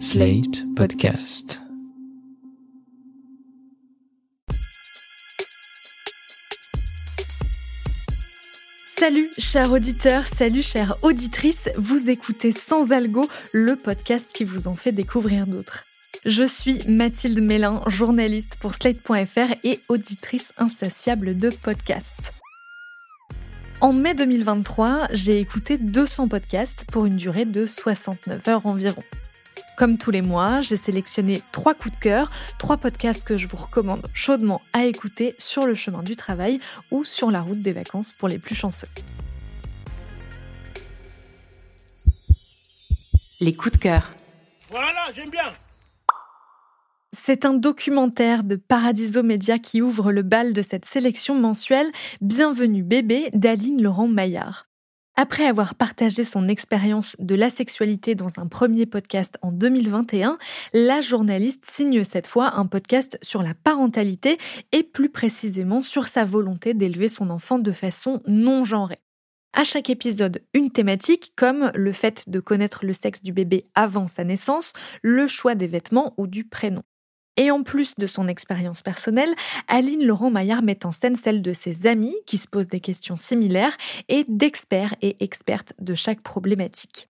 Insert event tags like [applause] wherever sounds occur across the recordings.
Slate Podcast. Salut chers auditeurs, salut chères auditrices, vous écoutez Sans Algo, le podcast qui vous en fait découvrir d'autres. Je suis Mathilde Mélin, journaliste pour Slate.fr et auditrice insatiable de podcasts. En mai 2023, j'ai écouté 200 podcasts pour une durée de 69 heures environ. Comme tous les mois, j'ai sélectionné trois coups de cœur, trois podcasts que je vous recommande chaudement à écouter sur le chemin du travail ou sur la route des vacances pour les plus chanceux. Les coups de cœur. Voilà, j'aime bien. C'est un documentaire de Paradiso Media qui ouvre le bal de cette sélection mensuelle Bienvenue bébé d'Aline Laurent Maillard. Après avoir partagé son expérience de la sexualité dans un premier podcast en 2021, la journaliste signe cette fois un podcast sur la parentalité et plus précisément sur sa volonté d'élever son enfant de façon non genrée. À chaque épisode, une thématique comme le fait de connaître le sexe du bébé avant sa naissance, le choix des vêtements ou du prénom. Et en plus de son expérience personnelle, Aline Laurent Maillard met en scène celle de ses amis qui se posent des questions similaires et d'experts et expertes de chaque problématique.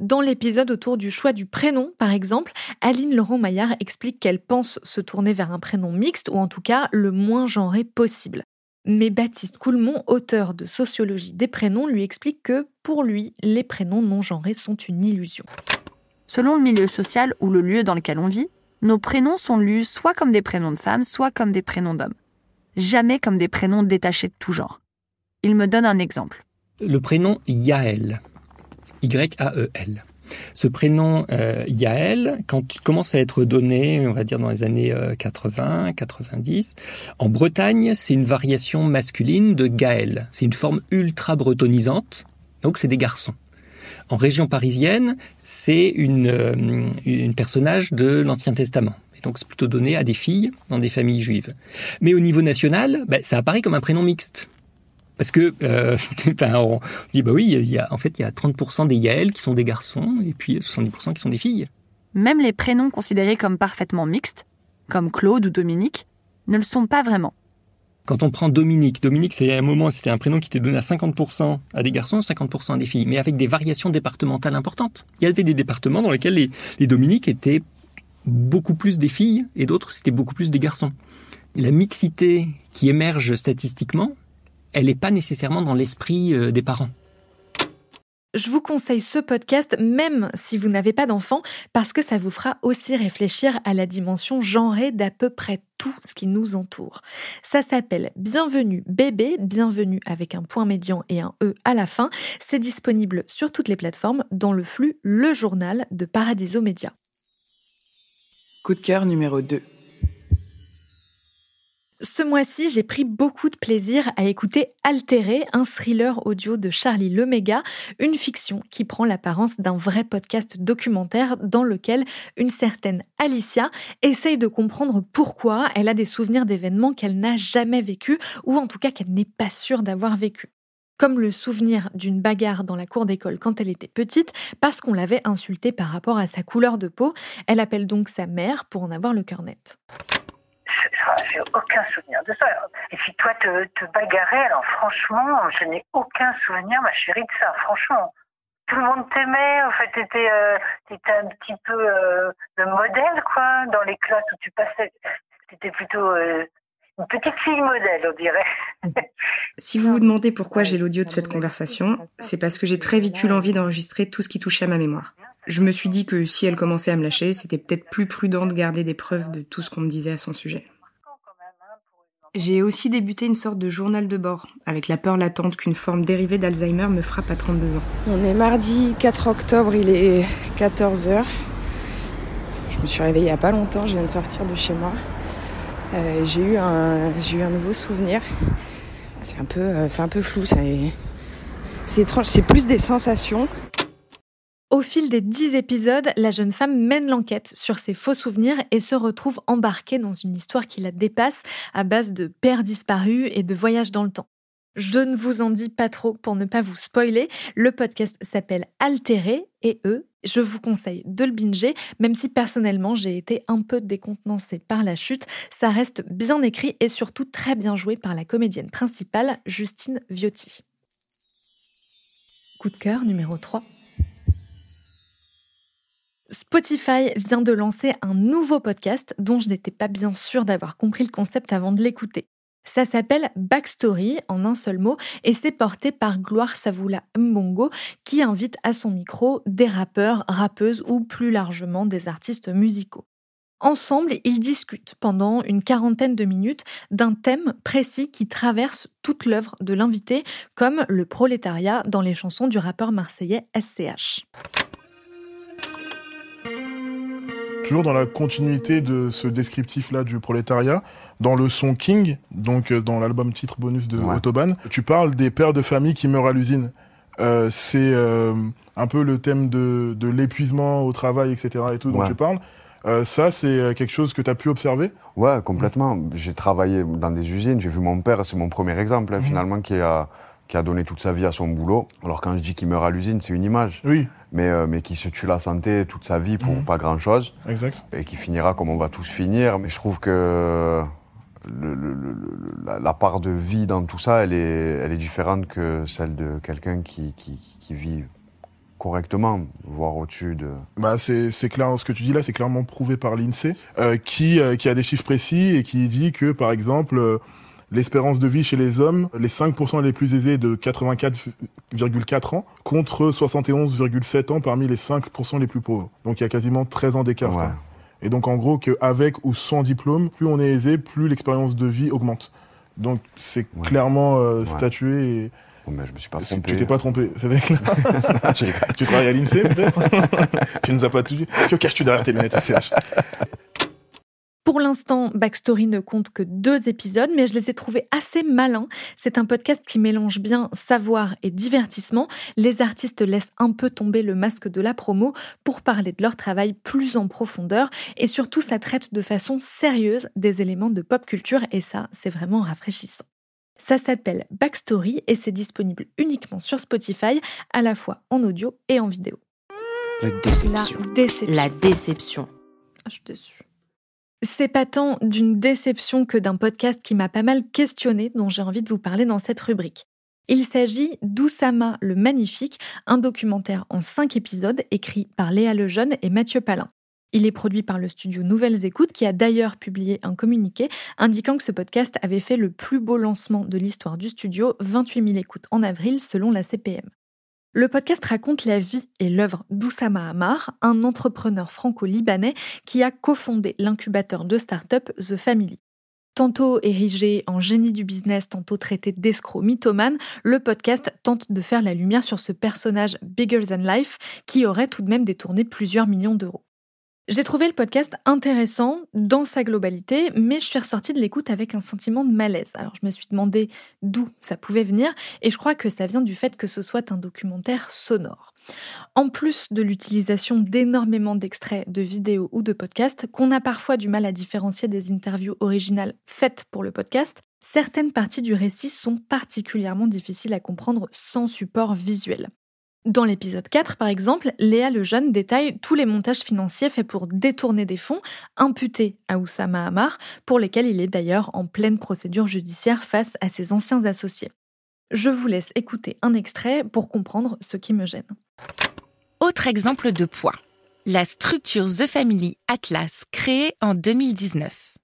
Dans l'épisode autour du choix du prénom, par exemple, Aline Laurent Maillard explique qu'elle pense se tourner vers un prénom mixte ou en tout cas le moins genré possible. Mais Baptiste Coulmont, auteur de Sociologie des prénoms, lui explique que, pour lui, les prénoms non genrés sont une illusion. Selon le milieu social ou le lieu dans lequel on vit, nos prénoms sont lus soit comme des prénoms de femmes, soit comme des prénoms d'hommes. Jamais comme des prénoms détachés de tout genre. Il me donne un exemple. Le prénom Yael. Y-A-E-L. Ce prénom euh, Yael, quand il commence à être donné, on va dire dans les années 80, euh, 90, en Bretagne, c'est une variation masculine de Gaël. C'est une forme ultra bretonisante, donc c'est des garçons. En région parisienne, c'est une, euh, une personnage de l'Ancien Testament. Et donc c'est plutôt donné à des filles dans des familles juives. Mais au niveau national, ben, ça apparaît comme un prénom mixte. Parce que euh, [laughs] on dit bah oui, il y a, en fait il y a 30% des Yael qui sont des garçons et puis 70% qui sont des filles. Même les prénoms considérés comme parfaitement mixtes, comme Claude ou Dominique, ne le sont pas vraiment. Quand on prend Dominique, Dominique, c'est un moment, c'était un prénom qui était donné à 50% à des garçons, 50% à des filles, mais avec des variations départementales importantes. Il y avait des départements dans lesquels les, les Dominiques étaient beaucoup plus des filles et d'autres c'était beaucoup plus des garçons. La mixité qui émerge statistiquement, elle n'est pas nécessairement dans l'esprit euh, des parents. Je vous conseille ce podcast même si vous n'avez pas d'enfant parce que ça vous fera aussi réfléchir à la dimension genrée d'à peu près tout ce qui nous entoure. Ça s'appelle Bienvenue bébé, bienvenue avec un point médian et un E à la fin. C'est disponible sur toutes les plateformes dans le flux Le Journal de Paradiso Média. Coup de cœur numéro 2. Ce mois-ci, j'ai pris beaucoup de plaisir à écouter Altéré, un thriller audio de Charlie Lemega, une fiction qui prend l'apparence d'un vrai podcast documentaire dans lequel une certaine Alicia essaye de comprendre pourquoi elle a des souvenirs d'événements qu'elle n'a jamais vécus ou en tout cas qu'elle n'est pas sûre d'avoir vécu comme le souvenir d'une bagarre dans la cour d'école quand elle était petite parce qu'on l'avait insultée par rapport à sa couleur de peau. Elle appelle donc sa mère pour en avoir le cœur net. J'ai aucun souvenir de ça. Et si toi te, te bagarrais, alors franchement, je n'ai aucun souvenir, ma chérie, de ça, franchement. Tout le monde t'aimait, en fait, t'étais euh, étais un petit peu euh, le modèle, quoi, dans les classes où tu passais. T'étais plutôt euh, une petite fille modèle, on dirait. [laughs] Si vous vous demandez pourquoi j'ai l'audio de cette conversation, c'est parce que j'ai très vite eu l'envie d'enregistrer tout ce qui touchait à ma mémoire. Je me suis dit que si elle commençait à me lâcher, c'était peut-être plus prudent de garder des preuves de tout ce qu'on me disait à son sujet. J'ai aussi débuté une sorte de journal de bord, avec la peur latente qu'une forme dérivée d'Alzheimer me frappe à 32 ans. On est mardi 4 octobre, il est 14h. Je me suis réveillée il n'y a pas longtemps, je viens de sortir de chez moi. Euh, j'ai eu un j'ai eu un nouveau souvenir. C'est un peu euh, c'est un peu flou, ça c'est étrange, c'est plus des sensations. Au fil des dix épisodes, la jeune femme mène l'enquête sur ses faux souvenirs et se retrouve embarquée dans une histoire qui la dépasse à base de pères disparus et de voyages dans le temps. Je ne vous en dis pas trop pour ne pas vous spoiler. Le podcast s'appelle Altéré et eux, je vous conseille de le binger, même si personnellement j'ai été un peu décontenancée par la chute. Ça reste bien écrit et surtout très bien joué par la comédienne principale, Justine Viotti. Coup de cœur numéro 3. Spotify vient de lancer un nouveau podcast dont je n'étais pas bien sûre d'avoir compris le concept avant de l'écouter. Ça s'appelle Backstory en un seul mot et c'est porté par Gloire Savoula Mbongo qui invite à son micro des rappeurs, rappeuses ou plus largement des artistes musicaux. Ensemble, ils discutent pendant une quarantaine de minutes d'un thème précis qui traverse toute l'œuvre de l'invité, comme le prolétariat dans les chansons du rappeur marseillais SCH. Toujours dans la continuité de ce descriptif-là du prolétariat, dans le son King, donc euh, dans l'album titre bonus de Autobahn, tu parles des pères de famille qui meurent à l'usine. Euh, c'est euh, un peu le thème de, de l'épuisement au travail, etc. et tout dont tu parles. ça, c'est quelque chose que tu as pu observer? Ouais, complètement. J'ai travaillé dans des usines, j'ai vu mon père, c'est mon premier exemple, hein, mhm. finalement, qui a, qui a donné toute sa vie à son boulot. Alors quand je dis qu'il meurt à l'usine, c'est une image. Oui. Mais, mais qui se tue la santé toute sa vie pour mhm. pas grand-chose. Exact. Et qui finira comme on va tous finir. Mais je trouve que le, la, part de vie dans tout ça, elle est, elle est différente que celle de quelqu'un qui, qui, qui, vit correctement, voire au-dessus de... Bah c'est, c'est clair, ce que tu dis là, c'est clairement prouvé par l'INSEE, euh, qui, euh, qui a des chiffres précis et qui dit que, par exemple, euh, l'espérance de vie chez les hommes, les 5% les plus aisés de 84,4 ans, contre 71,7 ans parmi les 5% les plus pauvres. Donc il y a quasiment 13 ans d'écart. Et donc en gros qu'avec ou sans diplôme, plus on est aisé, plus l'expérience de vie augmente. Donc c'est clairement euh, statué. Et... Bon, mais je me suis pas trompé. Tu t'es pas trompé, c'est [laughs] tu travailles à l'INSEE peut-être? [laughs] Tu nous as pas tout dit. Que caches-tu derrière tes lunettes CH pour l'instant, Backstory ne compte que deux épisodes, mais je les ai trouvés assez malins. C'est un podcast qui mélange bien savoir et divertissement. Les artistes laissent un peu tomber le masque de la promo pour parler de leur travail plus en profondeur et surtout ça traite de façon sérieuse des éléments de pop culture et ça, c'est vraiment rafraîchissant. Ça s'appelle Backstory et c'est disponible uniquement sur Spotify, à la fois en audio et en vidéo. La déception. La déception. La déception. Ah, je suis déçue. C'est pas tant d'une déception que d'un podcast qui m'a pas mal questionné dont j'ai envie de vous parler dans cette rubrique. Il s'agit d'Oussama le Magnifique, un documentaire en cinq épisodes écrit par Léa Lejeune et Mathieu Palin. Il est produit par le studio Nouvelles Écoutes qui a d'ailleurs publié un communiqué indiquant que ce podcast avait fait le plus beau lancement de l'histoire du studio, 28 000 écoutes en avril selon la CPM. Le podcast raconte la vie et l'œuvre d'Oussama Hamar, un entrepreneur franco-libanais qui a cofondé l'incubateur de start-up The Family. Tantôt érigé en génie du business, tantôt traité d'escroc mythomane, le podcast tente de faire la lumière sur ce personnage bigger than life qui aurait tout de même détourné plusieurs millions d'euros. J'ai trouvé le podcast intéressant dans sa globalité, mais je suis ressortie de l'écoute avec un sentiment de malaise. Alors je me suis demandé d'où ça pouvait venir, et je crois que ça vient du fait que ce soit un documentaire sonore. En plus de l'utilisation d'énormément d'extraits de vidéos ou de podcasts, qu'on a parfois du mal à différencier des interviews originales faites pour le podcast, certaines parties du récit sont particulièrement difficiles à comprendre sans support visuel. Dans l'épisode 4, par exemple, Léa Lejeune détaille tous les montages financiers faits pour détourner des fonds imputés à Oussama Hamar, pour lesquels il est d'ailleurs en pleine procédure judiciaire face à ses anciens associés. Je vous laisse écouter un extrait pour comprendre ce qui me gêne. Autre exemple de poids. La structure The Family Atlas, créée en 2019,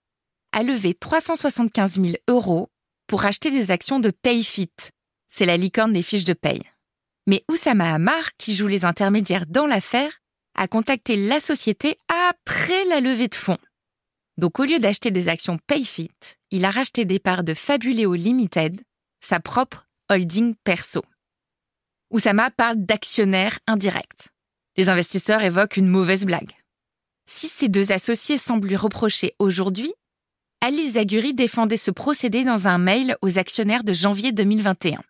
a levé 375 000 euros pour acheter des actions de PayFit. C'est la licorne des fiches de paye. Mais Oussama Hamar, qui joue les intermédiaires dans l'affaire, a contacté la société après la levée de fonds. Donc au lieu d'acheter des actions Payfit, il a racheté des parts de Fabuleo Limited, sa propre holding perso. Oussama parle d'actionnaires indirects. Les investisseurs évoquent une mauvaise blague. Si ces deux associés semblent lui reprocher aujourd'hui, Alice Zaguri défendait ce procédé dans un mail aux actionnaires de janvier 2021.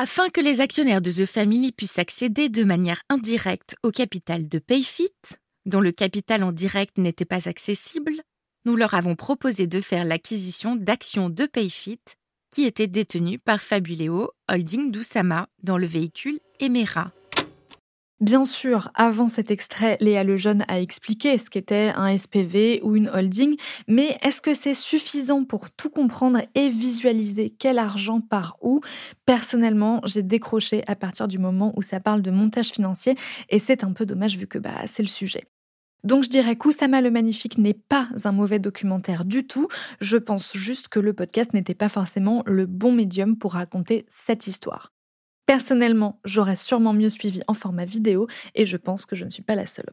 Afin que les actionnaires de The Family puissent accéder de manière indirecte au capital de Payfit, dont le capital en direct n'était pas accessible, nous leur avons proposé de faire l'acquisition d'actions de Payfit qui était détenue par Fabuléo Holding d'Oussama dans le véhicule Emera. Bien sûr, avant cet extrait, Léa Lejeune a expliqué ce qu'était un SPV ou une holding, mais est-ce que c'est suffisant pour tout comprendre et visualiser quel argent part où? Personnellement, j'ai décroché à partir du moment où ça parle de montage financier et c'est un peu dommage vu que bah, c'est le sujet. Donc je dirais qu'Oussama le Magnifique n'est pas un mauvais documentaire du tout, je pense juste que le podcast n'était pas forcément le bon médium pour raconter cette histoire. Personnellement, j'aurais sûrement mieux suivi en format vidéo et je pense que je ne suis pas la seule.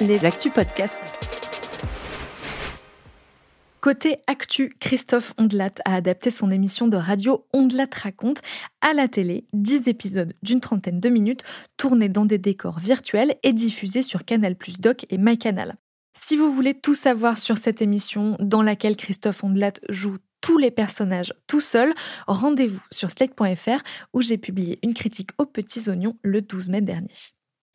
Les Actus Podcast. Côté actu, Christophe Ondelat a adapté son émission de radio Ondelat raconte à la télé, 10 épisodes d'une trentaine de minutes tournés dans des décors virtuels et diffusés sur Canal+ Doc et MyCanal. Si vous voulez tout savoir sur cette émission dans laquelle Christophe Ondelat joue les personnages tout seul, rendez-vous sur slate.fr où j'ai publié une critique aux petits oignons le 12 mai dernier.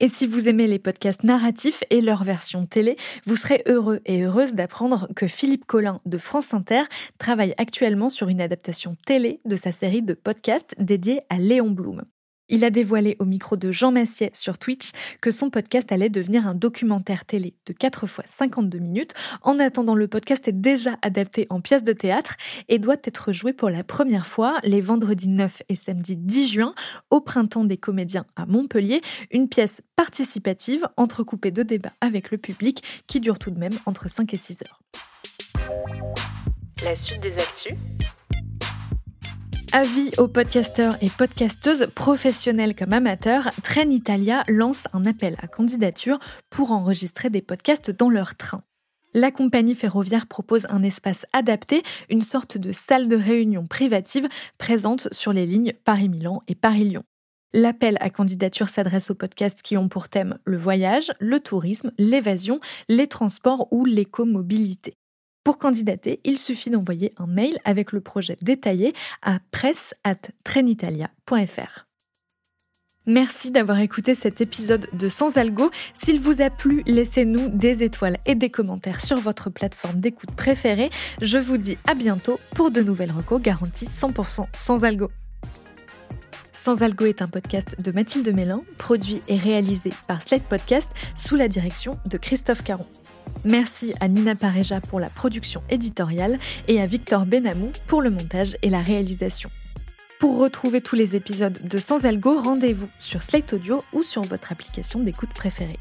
Et si vous aimez les podcasts narratifs et leur version télé, vous serez heureux et heureuse d'apprendre que Philippe Collin de France Inter travaille actuellement sur une adaptation télé de sa série de podcasts dédiée à Léon Blum. Il a dévoilé au micro de Jean Massier sur Twitch que son podcast allait devenir un documentaire télé de 4 fois 52 minutes. En attendant, le podcast est déjà adapté en pièce de théâtre et doit être joué pour la première fois les vendredis 9 et samedi 10 juin au Printemps des comédiens à Montpellier, une pièce participative entrecoupée de débats avec le public qui dure tout de même entre 5 et 6 heures. La suite des actus Avis aux podcasteurs et podcasteuses professionnels comme amateurs, Train Italia lance un appel à candidature pour enregistrer des podcasts dans leur train. La compagnie ferroviaire propose un espace adapté, une sorte de salle de réunion privative présente sur les lignes Paris-Milan et Paris-Lyon. L'appel à candidature s'adresse aux podcasts qui ont pour thème le voyage, le tourisme, l'évasion, les transports ou l'écomobilité. Pour candidater, il suffit d'envoyer un mail avec le projet détaillé à presse@trenitalia.fr. Merci d'avoir écouté cet épisode de Sans Algo. S'il vous a plu, laissez-nous des étoiles et des commentaires sur votre plateforme d'écoute préférée. Je vous dis à bientôt pour de nouvelles recos garanties 100% sans algo. Sans Algo est un podcast de Mathilde Mélin, produit et réalisé par Slate Podcast sous la direction de Christophe Caron. Merci à Nina Pareja pour la production éditoriale et à Victor Benamou pour le montage et la réalisation. Pour retrouver tous les épisodes de Sans Algo, rendez-vous sur Slate Audio ou sur votre application d'écoute préférée.